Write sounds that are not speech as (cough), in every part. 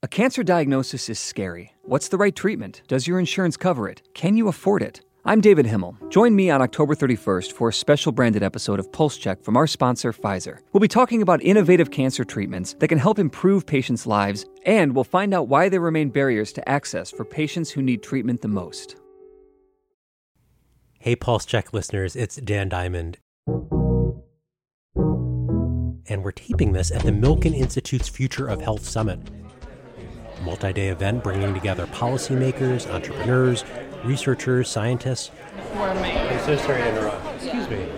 A cancer diagnosis is scary. What's the right treatment? Does your insurance cover it? Can you afford it? I'm David Himmel. Join me on October 31st for a special branded episode of Pulse Check from our sponsor, Pfizer. We'll be talking about innovative cancer treatments that can help improve patients' lives, and we'll find out why there remain barriers to access for patients who need treatment the most. Hey, Pulse Check listeners, it's Dan Diamond. And we're taping this at the Milken Institute's Future of Health Summit multi day event bringing together policymakers, entrepreneurs, researchers, scientists. I'm so sorry to interrupt. Excuse me.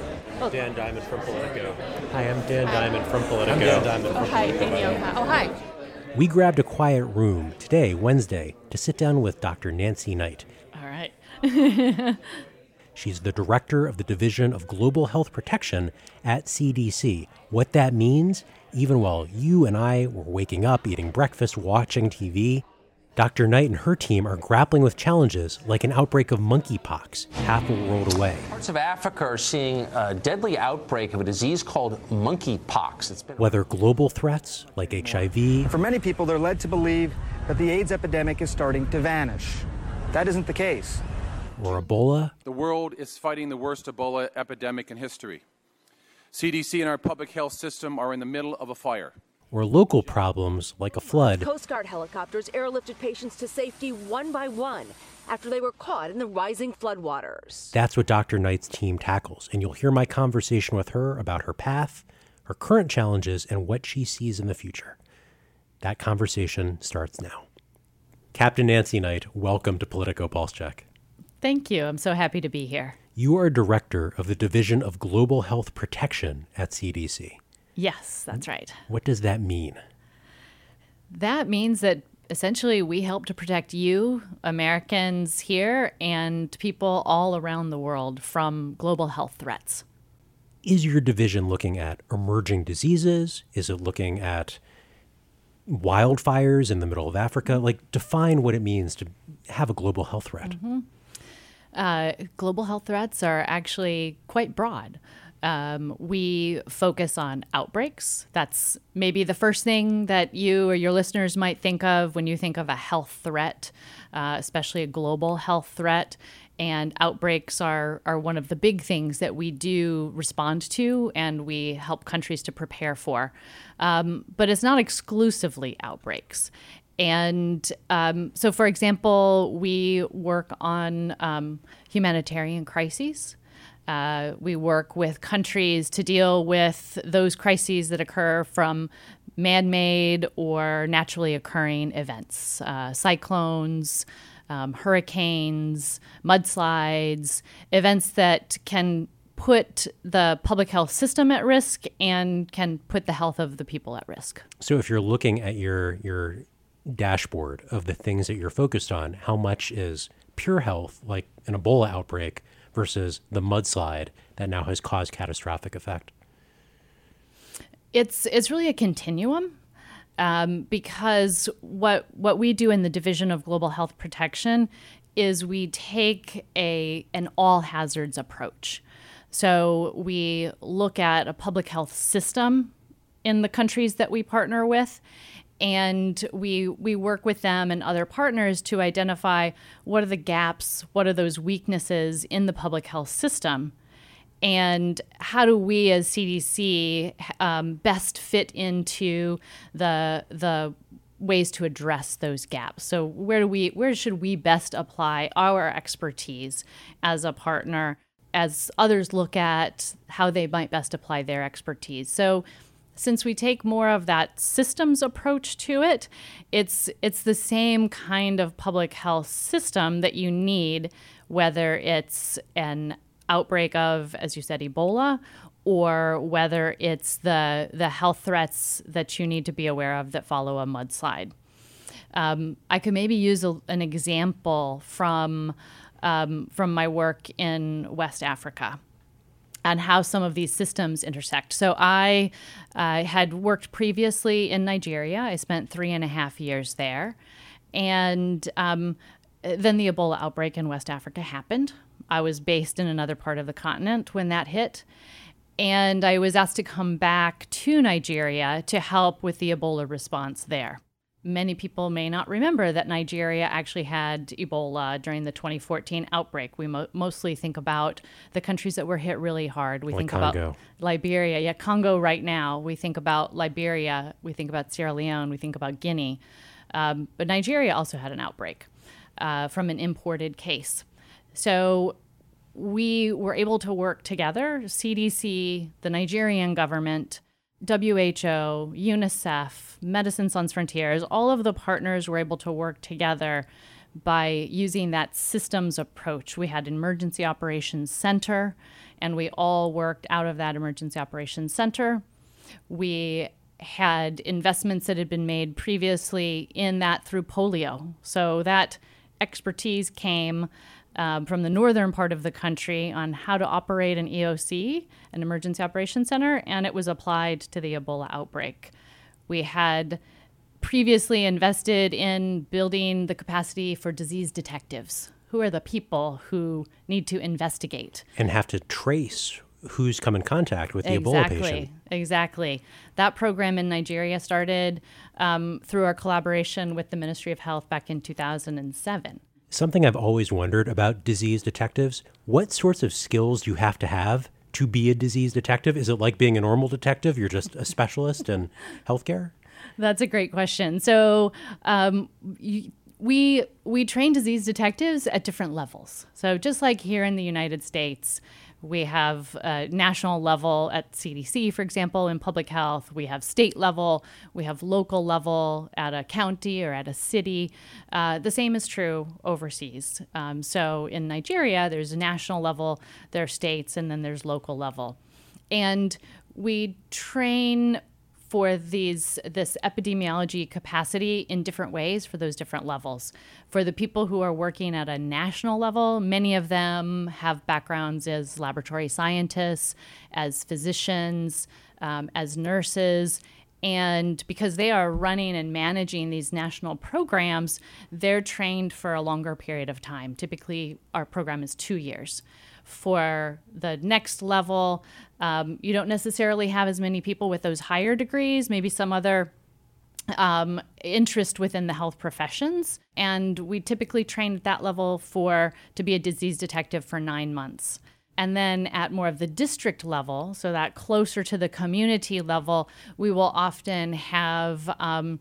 Dan Diamond from Politico. Hi, I'm Dan hi. Diamond from Politico. I'm Dan Diamond from oh, hi, Politico. Oh, hi. We grabbed a quiet room today, Wednesday, to sit down with Dr. Nancy Knight. All right. (laughs) (laughs) She's the director of the Division of Global Health Protection at CDC. What that means even while you and I were waking up, eating breakfast, watching TV. Dr. Knight and her team are grappling with challenges like an outbreak of monkeypox half a world away. Parts of Africa are seeing a deadly outbreak of a disease called monkeypox. It's been Whether global threats like HIV. For many people, they're led to believe that the AIDS epidemic is starting to vanish. That isn't the case. Or Ebola. The world is fighting the worst Ebola epidemic in history. CDC and our public health system are in the middle of a fire. Or local problems like a flood. Coast Guard helicopters airlifted patients to safety one by one after they were caught in the rising floodwaters. That's what Dr. Knight's team tackles, and you'll hear my conversation with her about her path, her current challenges, and what she sees in the future. That conversation starts now. Captain Nancy Knight, welcome to Politico Pulse Check. Thank you. I'm so happy to be here. You are director of the Division of Global Health Protection at CDC. Yes, that's right. What does that mean? That means that essentially we help to protect you, Americans here, and people all around the world from global health threats. Is your division looking at emerging diseases? Is it looking at wildfires in the middle of Africa? Like, define what it means to have a global health threat. Mm-hmm uh, global health threats are actually quite broad. Um, we focus on outbreaks. That's maybe the first thing that you or your listeners might think of when you think of a health threat, uh, especially a global health threat. And outbreaks are, are one of the big things that we do respond to and we help countries to prepare for. Um, but it's not exclusively outbreaks. And um, so, for example, we work on um, humanitarian crises. Uh, we work with countries to deal with those crises that occur from man made or naturally occurring events, uh, cyclones, um, hurricanes, mudslides, events that can put the public health system at risk and can put the health of the people at risk. So if you're looking at your your dashboard of the things that you're focused on. How much is pure health, like an Ebola outbreak, versus the mudslide that now has caused catastrophic effect? It's it's really a continuum. Um, because what what we do in the division of global health protection is we take a an all hazards approach. So we look at a public health system in the countries that we partner with and we we work with them and other partners to identify what are the gaps, what are those weaknesses in the public health system, and how do we as CDC um, best fit into the the ways to address those gaps. So where do we where should we best apply our expertise as a partner as others look at how they might best apply their expertise. So since we take more of that systems approach to it, it's it's the same kind of public health system that you need, whether it's an outbreak of, as you said, Ebola, or whether it's the the health threats that you need to be aware of that follow a mudslide. Um, I could maybe use a, an example from um, from my work in West Africa and how some of these systems intersect. So I uh, had worked previously in Nigeria. I spent three and a half years there, and um, then the Ebola outbreak in West Africa happened. I was based in another part of the continent when that hit. And I was asked to come back to Nigeria to help with the Ebola response there. Many people may not remember that Nigeria actually had Ebola during the 2014 outbreak. We mo- mostly think about the countries that were hit really hard. We Like think Congo. about Liberia. Yeah, Congo right now. We think about Liberia. We think about Sierra Leone. We think about Guinea. Um, but Nigeria also had an outbreak uh, from an imported case. So we were able to work together CDC, the Nigerian government, WHO, UNICEF, Médecins Sans Frontières, all of the partners were able to work together by using that systems approach. We had an emergency operations center, and we all worked out of that emergency operations center. We had investments that had been made previously in that through polio. So that expertise came um, from the northern part of the country on how to operate an EOC, an emergency operations center, and it was applied to the Ebola outbreak. We had previously invested in building the capacity for disease detectives. Who are the people who need to investigate? And have to trace who's come in contact with the exactly, Ebola patient. Exactly. exactly. That program in Nigeria started um, through our collaboration with the Ministry of Health back in 2007. Something I've always wondered about disease detectives what sorts of skills do you have to have to be a disease detective? Is it like being a normal detective? You're just a specialist in (laughs) healthcare? That's a great question. So, um, you, we we train disease detectives at different levels. So, just like here in the United States, we have a national level at CDC, for example, in public health. We have state level. We have local level at a county or at a city. Uh, the same is true overseas. Um, so in Nigeria, there's a national level, there are states, and then there's local level. And we train for these this epidemiology capacity in different ways for those different levels. For the people who are working at a national level, many of them have backgrounds as laboratory scientists, as physicians, um, as nurses. And because they are running and managing these national programs, they're trained for a longer period of time. Typically, our program is two years for the next level. Um, you don't necessarily have as many people with those higher degrees, maybe some other um, interest within the health professions. And we typically train at that level for to be a disease detective for nine months. And then at more of the district level, so that closer to the community level, we will often have um,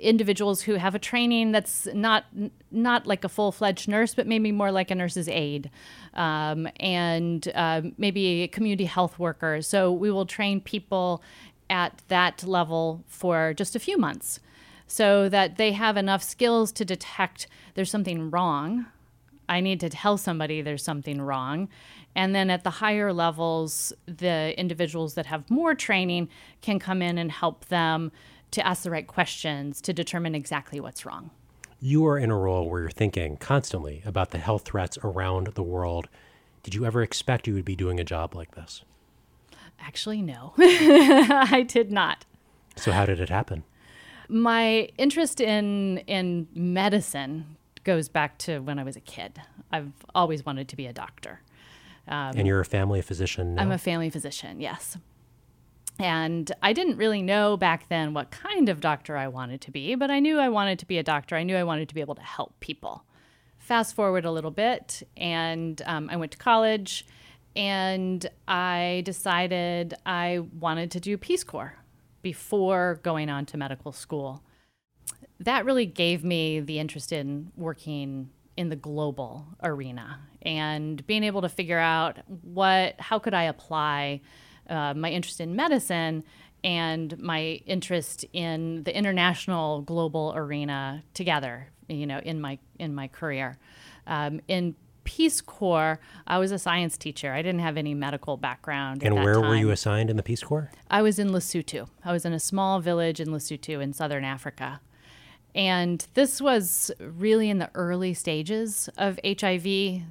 individuals who have a training that's not not like a full fledged nurse, but maybe more like a nurse's aide, um, and uh, maybe a community health workers. So we will train people at that level for just a few months, so that they have enough skills to detect there's something wrong. I need to tell somebody there's something wrong. And then at the higher levels, the individuals that have more training can come in and help them to ask the right questions to determine exactly what's wrong. You are in a role where you're thinking constantly about the health threats around the world. Did you ever expect you would be doing a job like this? Actually, no, (laughs) I did not. So, how did it happen? My interest in in medicine goes back to when I was a kid. I've always wanted to be a doctor. Um, and you're a family physician now? I'm a family physician, yes. And I didn't really know back then what kind of doctor I wanted to be, but I knew I wanted to be a doctor. I knew I wanted to be able to help people. Fast forward a little bit, and um, I went to college, and I decided I wanted to do Peace Corps before going on to medical school. That really gave me the interest in working in the global arena and being able to figure out what how could I apply uh, my interest in medicine and my interest in the international global arena together you know in my in my career um, in Peace Corps, I was a science teacher. I didn't have any medical background. And where time. were you assigned in the Peace Corps? I was in Lesotho. I was in a small village in Lesotho in southern Africa. And this was really in the early stages of HIV.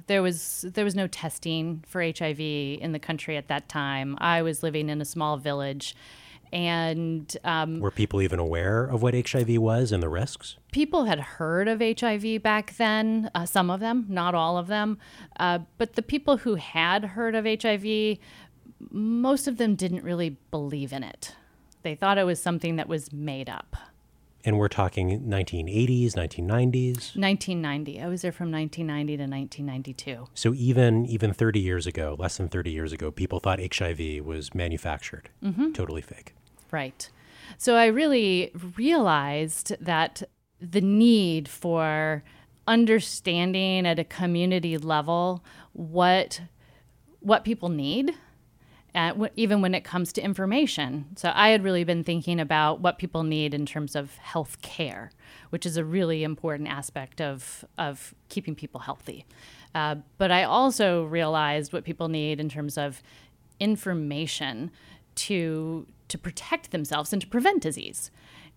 There was there was no testing for HIV in the country at that time. I was living in a small village, and um, were people even aware of what HIV was and the risks? People had heard of HIV back then. Uh, some of them, not all of them, uh, but the people who had heard of HIV, most of them didn't really believe in it. They thought it was something that was made up. And we're talking 1980s, 1990s? 1990. I was there from 1990 to 1992. So even even 30 years ago, less than 30 years ago, people thought HIV was manufactured, mm-hmm. totally fake. Right. So I really realized that the need for understanding at a community level what what people need uh, even when it comes to information. So I had really been thinking about what people need in terms of health care, which is a really important aspect of, of keeping people healthy. Uh, but I also realized what people need in terms of information to, to protect themselves and to prevent disease.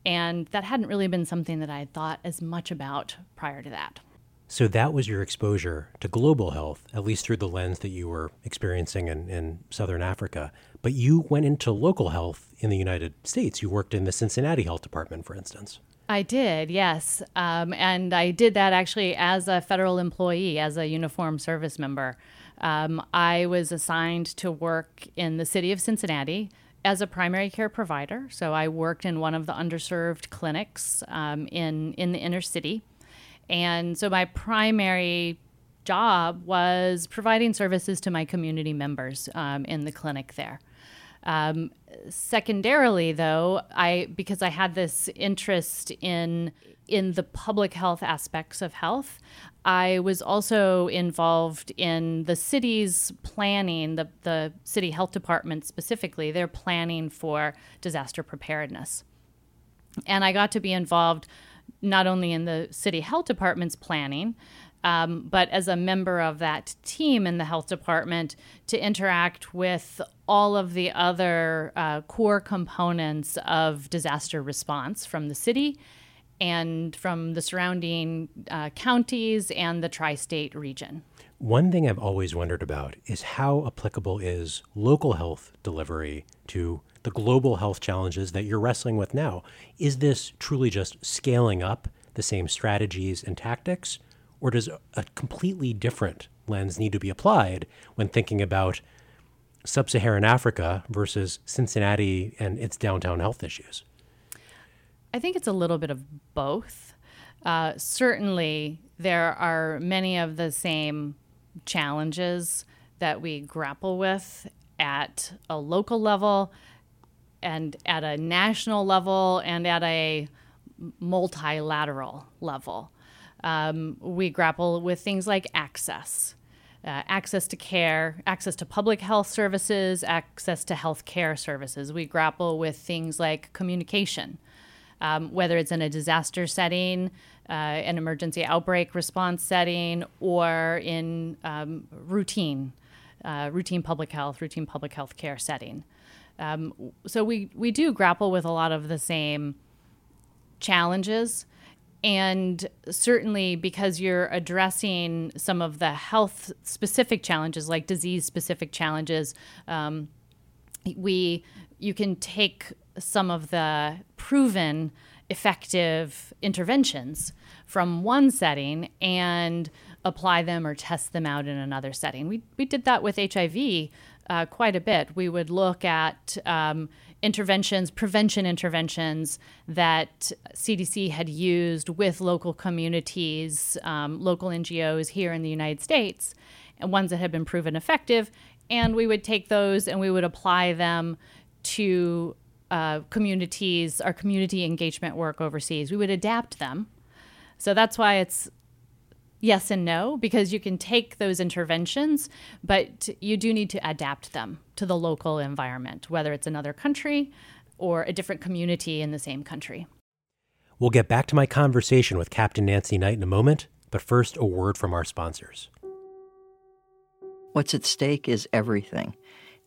And that hadn't really been something that I had thought as much about prior to that. So that was your exposure to global health, at least through the lens that you were experiencing in, in Southern Africa. But you went into local health in the United States. You worked in the Cincinnati Health Department, for instance. I did, yes. Um, and I did that actually as a federal employee, as a uniform service member. Um, I was assigned to work in the city of Cincinnati as a primary care provider. So I worked in one of the underserved clinics um, in, in the inner city. And so my primary job was providing services to my community members um, in the clinic there. Um, secondarily, though, I because I had this interest in in the public health aspects of health, I was also involved in the city's planning, the the city health department specifically. They're planning for disaster preparedness, and I got to be involved not only in the city health department's planning, um, but as a member of that team in the health department to interact with all of the other uh, core components of disaster response from the city and from the surrounding uh, counties and the tri state region. One thing I've always wondered about is how applicable is local health delivery to the global health challenges that you're wrestling with now. Is this truly just scaling up the same strategies and tactics, or does a completely different lens need to be applied when thinking about sub Saharan Africa versus Cincinnati and its downtown health issues? I think it's a little bit of both. Uh, certainly, there are many of the same challenges that we grapple with at a local level and at a national level and at a multilateral level. Um, we grapple with things like access. Uh, access to care, access to public health services, access to health care services. We grapple with things like communication, um, whether it's in a disaster setting, uh, an emergency outbreak response setting, or in um, routine, uh, routine public health, routine public health care setting. Um, so we we do grapple with a lot of the same challenges, and certainly because you're addressing some of the health specific challenges, like disease specific challenges, um, we you can take some of the proven effective interventions from one setting and apply them or test them out in another setting. We, we did that with HIV uh, quite a bit. We would look at um, interventions, prevention interventions that CDC had used with local communities, um, local NGOs here in the United States, and ones that had been proven effective. And we would take those and we would apply them to uh, communities, our community engagement work overseas. We would adapt them. So that's why it's yes and no because you can take those interventions, but you do need to adapt them to the local environment, whether it's another country or a different community in the same country. We'll get back to my conversation with Captain Nancy Knight in a moment, but first, a word from our sponsors. What's at stake is everything,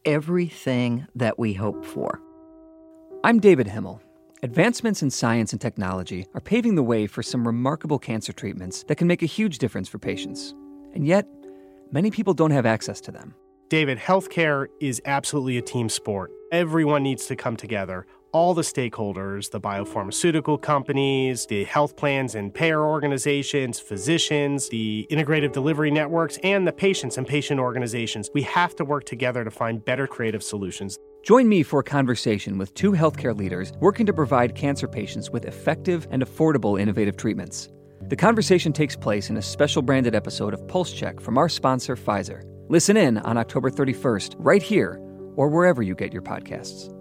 everything that we hope for. I'm David Himmel. Advancements in science and technology are paving the way for some remarkable cancer treatments that can make a huge difference for patients. And yet, many people don't have access to them. David, healthcare is absolutely a team sport. Everyone needs to come together. All the stakeholders, the biopharmaceutical companies, the health plans and payer organizations, physicians, the integrative delivery networks, and the patients and patient organizations. We have to work together to find better creative solutions. Join me for a conversation with two healthcare leaders working to provide cancer patients with effective and affordable innovative treatments. The conversation takes place in a special branded episode of Pulse Check from our sponsor, Pfizer. Listen in on October 31st, right here or wherever you get your podcasts.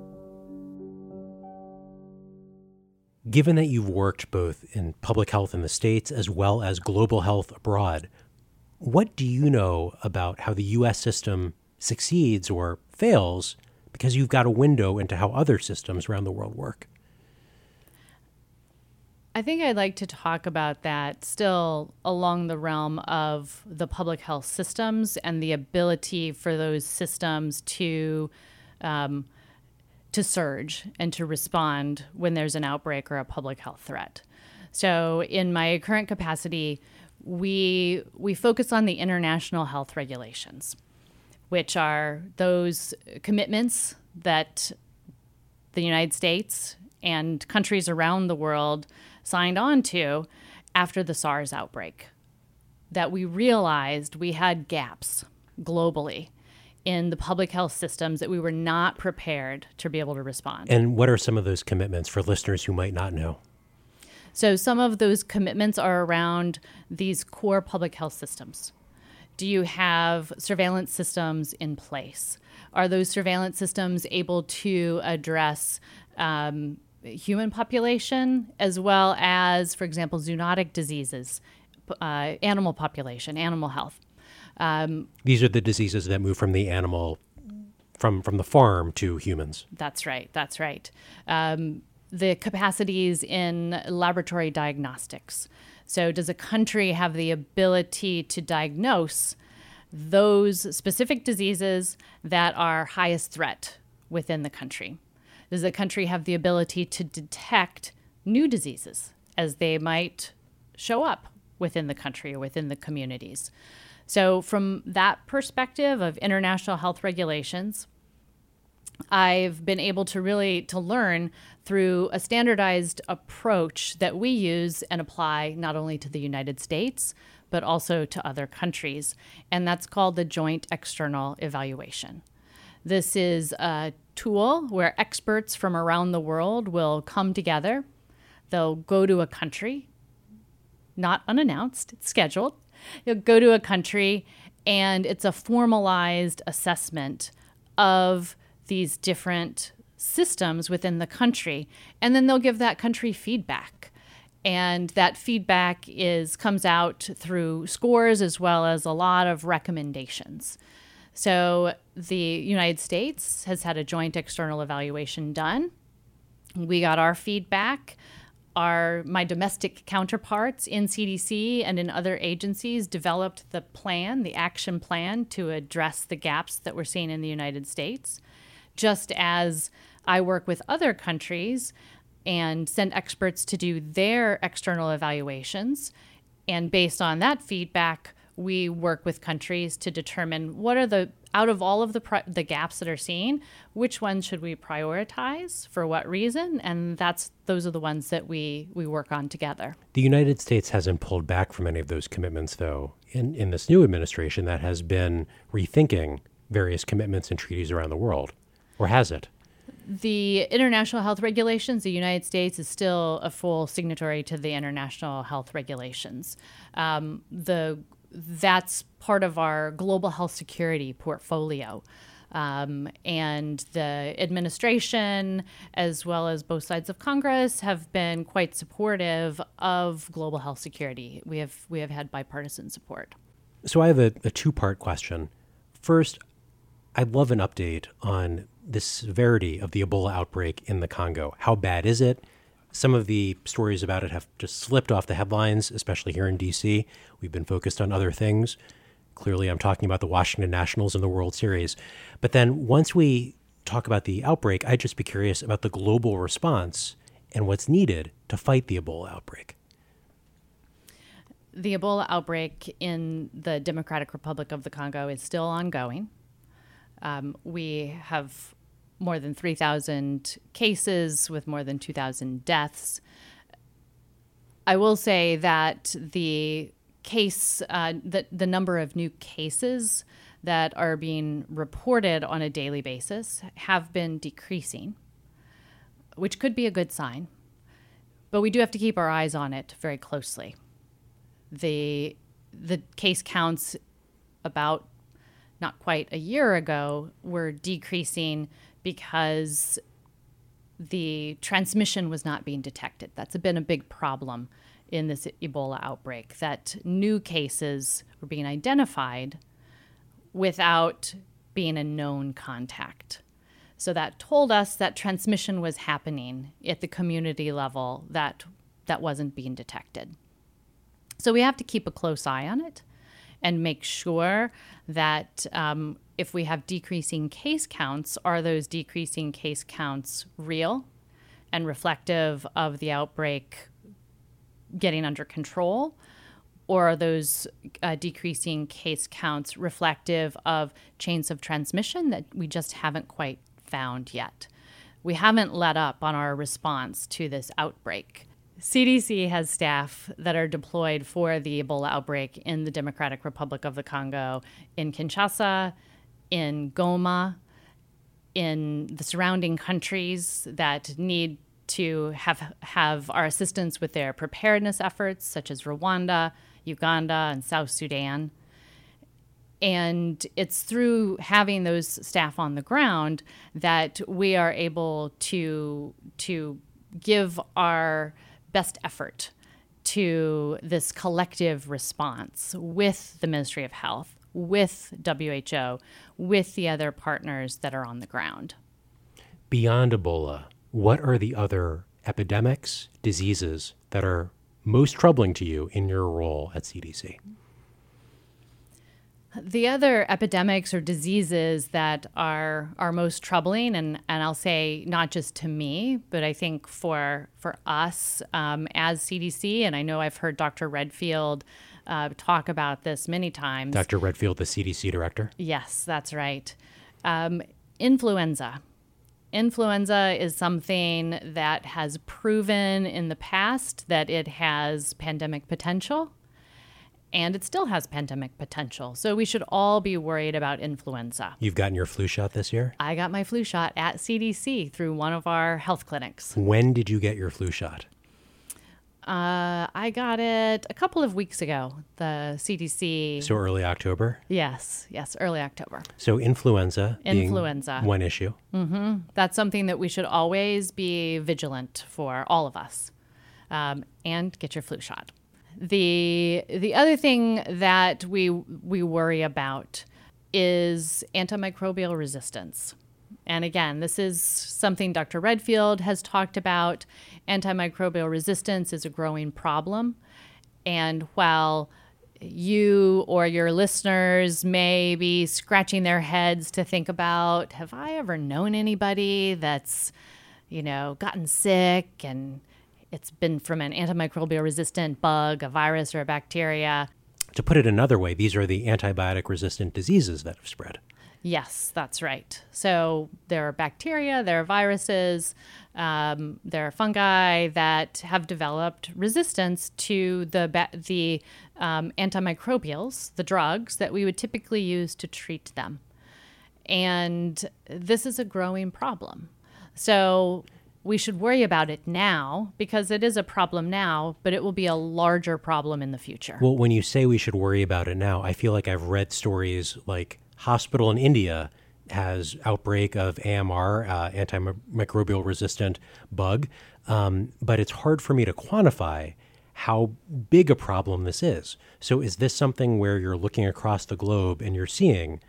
Given that you've worked both in public health in the States as well as global health abroad, what do you know about how the U.S. system succeeds or fails because you've got a window into how other systems around the world work? I think I'd like to talk about that still along the realm of the public health systems and the ability for those systems to um, to surge and to respond when there's an outbreak or a public health threat. So, in my current capacity, we we focus on the international health regulations, which are those commitments that the United States and countries around the world signed on to after the SARS outbreak. That we realized we had gaps globally in the public health systems that we were not prepared to be able to respond. And what are some of those commitments for listeners who might not know? So, some of those commitments are around these core public health systems. Do you have surveillance systems in place? Are those surveillance systems able to address um, human population as well as, for example, zoonotic diseases, uh, animal population, animal health? Um, These are the diseases that move from the animal, from from the farm to humans. That's right. That's right. Um, the capacities in laboratory diagnostics. So, does a country have the ability to diagnose those specific diseases that are highest threat within the country? Does a country have the ability to detect new diseases as they might show up within the country or within the communities? So, from that perspective of international health regulations, I've been able to really to learn through a standardized approach that we use and apply not only to the United States but also to other countries, and that's called the Joint External Evaluation. This is a tool where experts from around the world will come together. They'll go to a country, not unannounced, it's scheduled. You'll go to a country and it's a formalized assessment of these different systems within the country. And then they'll give that country feedback. And that feedback is comes out through scores as well as a lot of recommendations. So the united states has had a joint external evaluation done. We got our feedback. Our my domestic counterparts in CDC and in other agencies developed the plan, the action plan to address the gaps that we're seeing in the United States just as I work with other countries and send experts to do their external evaluations. And based on that feedback, we work with countries to determine what are the out of all of the the gaps that are seen, which ones should we prioritize for what reason, and that's those are the ones that we we work on together. The United States hasn't pulled back from any of those commitments, though. In in this new administration, that has been rethinking various commitments and treaties around the world. Or has it? The international health regulations, the United States is still a full signatory to the international health regulations. Um, the that's part of our global health security portfolio. Um, and the administration, as well as both sides of Congress, have been quite supportive of global health security. We have we have had bipartisan support. So I have a, a two part question. First, I'd love an update on the severity of the Ebola outbreak in the Congo. How bad is it? Some of the stories about it have just slipped off the headlines, especially here in DC. We've been focused on other things. Clearly, I'm talking about the Washington Nationals and the World Series. But then once we talk about the outbreak, I'd just be curious about the global response and what's needed to fight the Ebola outbreak. The Ebola outbreak in the Democratic Republic of the Congo is still ongoing. Um, we have more than 3,000 cases with more than 2,000 deaths. I will say that the case, uh, the, the number of new cases that are being reported on a daily basis have been decreasing, which could be a good sign. But we do have to keep our eyes on it very closely. The the case counts about not quite a year ago were decreasing because the transmission was not being detected. That's been a big problem in this Ebola outbreak that new cases were being identified without being a known contact. So that told us that transmission was happening at the community level that that wasn't being detected. So we have to keep a close eye on it and make sure that um, if we have decreasing case counts, are those decreasing case counts real and reflective of the outbreak getting under control? Or are those uh, decreasing case counts reflective of chains of transmission that we just haven't quite found yet? We haven't let up on our response to this outbreak. CDC has staff that are deployed for the Ebola outbreak in the Democratic Republic of the Congo, in Kinshasa, in Goma, in the surrounding countries that need to have have our assistance with their preparedness efforts, such as Rwanda, Uganda, and South Sudan. And it's through having those staff on the ground that we are able to to give our best effort to this collective response with the Ministry of Health, with WHO, with the other partners that are on the ground. Beyond Ebola, what are the other epidemics, diseases that are most troubling to you in your role at CDC? The other epidemics or diseases that are are most troubling, and, and I'll say not just to me, but I think for for us um, as CDC, and I know I've heard Dr. Redfield uh, talk about this many times. Dr. Redfield, the CDC director. Yes, that's right. Um, influenza. Influenza is something that has proven in the past that it has pandemic potential and it still has pandemic potential. So we should all be worried about influenza. You've gotten your flu shot this year? I got my flu shot at CDC through one of our health clinics. When did you get your flu shot? Uh, I got it a couple of weeks ago. The CDC. So early October? Yes, yes, early October. So influenza. Influenza. one issue. Mm-hmm. That's something that we should always be vigilant for, all of us. Um, and get your flu shot. The the other thing that we we worry about is antimicrobial resistance. And again, this is something Dr. Redfield has talked about. Antimicrobial resistance is a growing problem. And while you or your listeners may be scratching their heads to think about have I ever known anybody that's, you know, gotten sick and it's been from an antimicrobial resistant bug, a virus, or a bacteria. To put it another way, these are the antibiotic resistant diseases that have spread. Yes, that's right. So there are bacteria, there are viruses, um, there are fungi that have developed resistance to the the um, antimicrobials, the drugs that we would typically use to treat them, and this is a growing problem. So we should worry about it now because it is a problem now, but it will be a larger problem in the future. Well, when you say we should worry about it now, I feel like I've read stories like hospital in India has outbreak of AMR, uh, antimicrobial resistant bug, um, but it's hard for me to quantify how big a problem this is. So, is this something where you're looking across the globe and you're seeing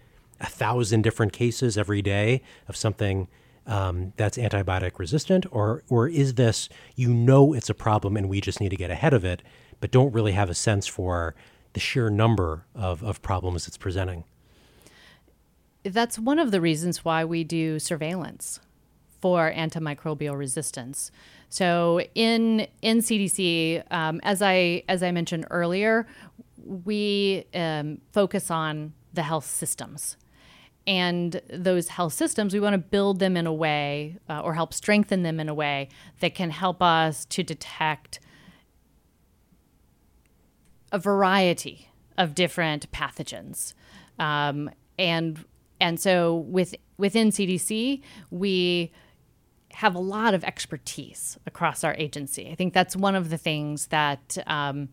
a thousand different cases every day of something um, that's antibiotic resistant, or or is this you know it's a problem and we just need to get ahead of it, but don't really have a sense for the sheer number of, of problems it's presenting? That's one of the reasons why we do surveillance for antimicrobial resistance. So in in CDC, um, as I as I mentioned earlier, we um, focus on the health systems and those health systems, we want to build them in a way uh, or help strengthen them in a way that can help us to detect a variety of different pathogens. Um, and and so with within CDC, we have a lot of expertise across our agency. I think that's one of the things that um,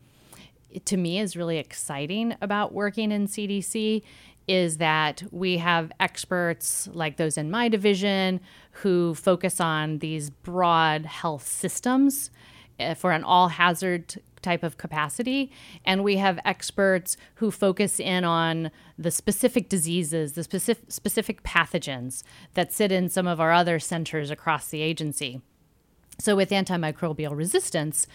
to me is really exciting about working in CDC is that we have experts like those in my division who focus on these broad health systems eh, for an all hazard type of capacity. And we have experts who focus in on the specific diseases, the specific, specific pathogens that sit in some of our other centers across the agency. So, with antimicrobial resistance,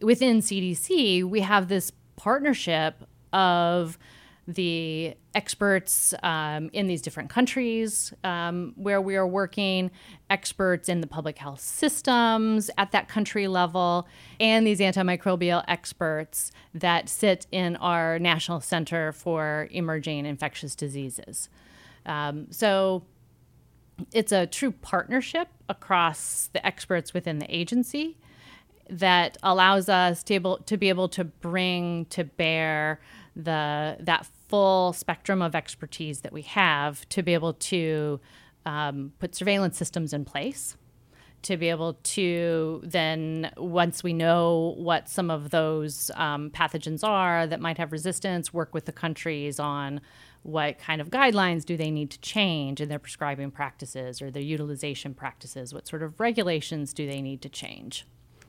within CDC, we have this partnership of the experts um, in these different countries um, where we are working, experts in the public health systems at that country level, and these antimicrobial experts that sit in our National Center for Emerging Infectious Diseases. Um, so it's a true partnership across the experts within the agency that allows us to, able, to be able to bring to bear the that full spectrum of expertise that we have to be able to um, put surveillance systems in place to be able to then once we know what some of those um, pathogens are that might have resistance work with the countries on what kind of guidelines do they need to change in their prescribing practices or their utilization practices what sort of regulations do they need to change.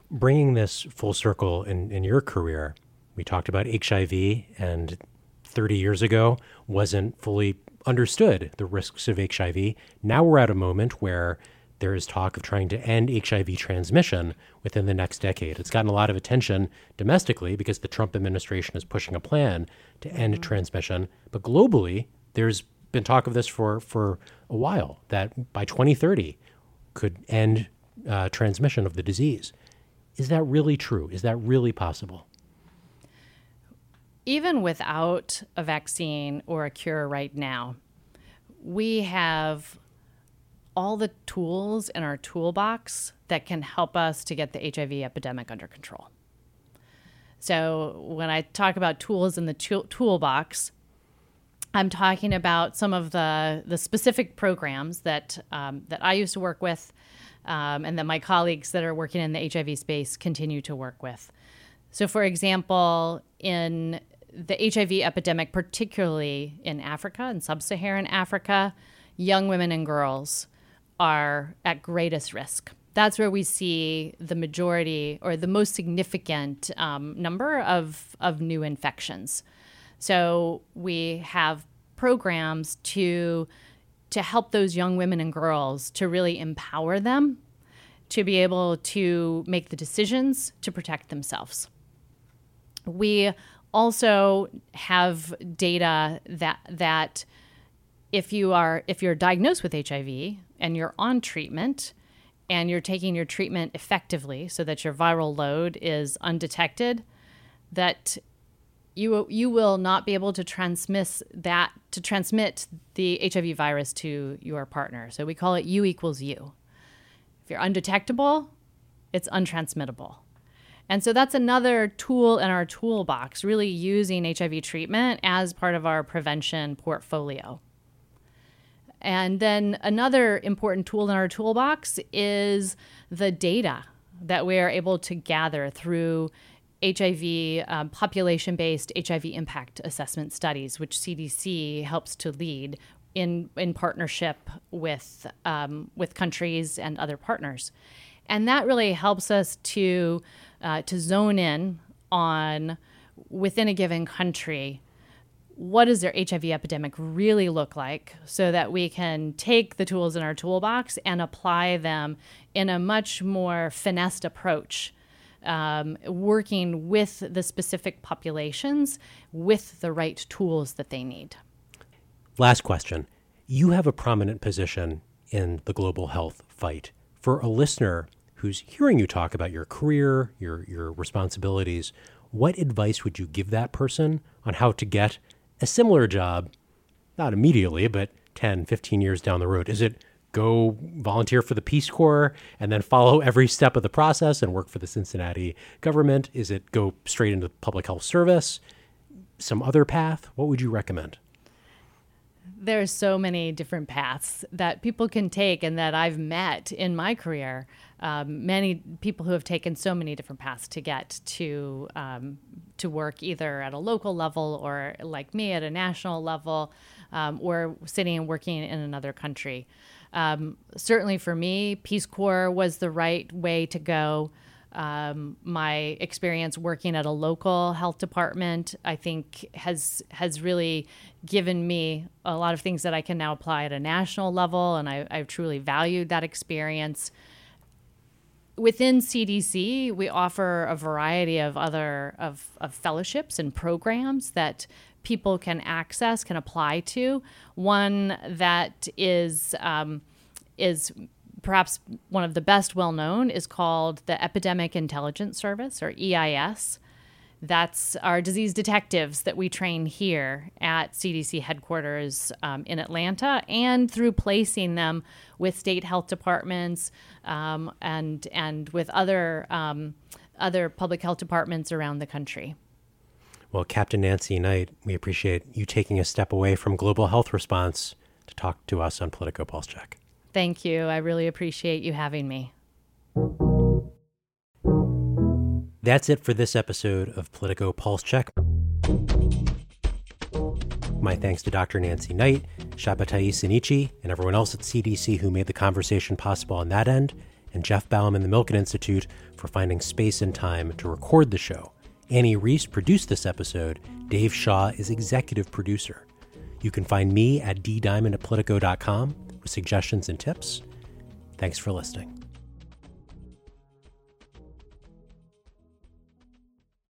Bringing this full circle in, in your career we talked about hiv and 30 years ago wasn't fully understood the risks of HIV. Now we're at a moment where there is talk of trying to end HIV transmission within the next decade. It's gotten a lot of attention domestically because the Trump administration is pushing a plan to end mm-hmm. transmission. But globally, there's been talk of this for, for a while that by 2030 could end uh, transmission of the disease. Is that really true? Is that really possible? Even without a vaccine or a cure right now, we have all the tools in our toolbox that can help us to get the HIV epidemic under control. So, when I talk about tools in the toolbox, I'm talking about some of the, the specific programs that, um, that I used to work with um, and that my colleagues that are working in the HIV space continue to work with. So, for example, in the HIV epidemic, particularly in Africa and sub Saharan Africa, young women and girls are at greatest risk. That's where we see the majority or the most significant um, number of, of new infections. So we have programs to to help those young women and girls to really empower them to be able to make the decisions to protect themselves. We also have data that that if you are if you're diagnosed with HIV and you're on treatment and you're taking your treatment effectively so that your viral load is undetected that you you will not be able to transmit that to transmit the HIV virus to your partner. So we call it U equals U. If you're undetectable, it's untransmittable. And so that's another tool in our toolbox, really using HIV treatment as part of our prevention portfolio. And then another important tool in our toolbox is the data that we are able to gather through HIV um, population based HIV impact assessment studies, which CDC helps to lead in, in partnership with, um, with countries and other partners. And that really helps us to uh, to zone in on within a given country what does their HIV epidemic really look like so that we can take the tools in our toolbox and apply them in a much more finessed approach, um, working with the specific populations with the right tools that they need. Last question. You have a prominent position in the global health fight. For a listener who's hearing you talk about your career, your your responsibilities, what advice would you give that person on how to get a similar job, not immediately, but 10, 15 years down the road? Is it go volunteer for the Peace Corps and then follow every step of the process and work for the Cincinnati government? Is it go straight into public health service? Some other path? What would you recommend? There are so many different paths that people can take and that I've met in my career. Um, many people who have taken so many different paths to get to um, to work either at a local level or like me at a national level um, or sitting and working in another country. Um, certainly for me, Peace Corps was the right way to go. Um, my experience working at a local health department, I think, has has really given me a lot of things that I can now apply at a national level, and I, I've truly valued that experience. Within CDC, we offer a variety of other of, of fellowships and programs that people can access, can apply to. One that is um, is perhaps one of the best well known is called the Epidemic Intelligence Service or EIS. That's our disease detectives that we train here at CDC headquarters um, in Atlanta and through placing them with state health departments um, and, and with other, um, other public health departments around the country. Well, Captain Nancy Knight, we appreciate you taking a step away from global health response to talk to us on Politico Pulse Check. Thank you. I really appreciate you having me. That's it for this episode of Politico Pulse Check. My thanks to Dr. Nancy Knight, Shabbatai Sinichi, and everyone else at CDC who made the conversation possible on that end, and Jeff Baum and the Milken Institute for finding space and time to record the show. Annie Reese produced this episode. Dave Shaw is executive producer. You can find me at ddiamond at politico.com with suggestions and tips. Thanks for listening.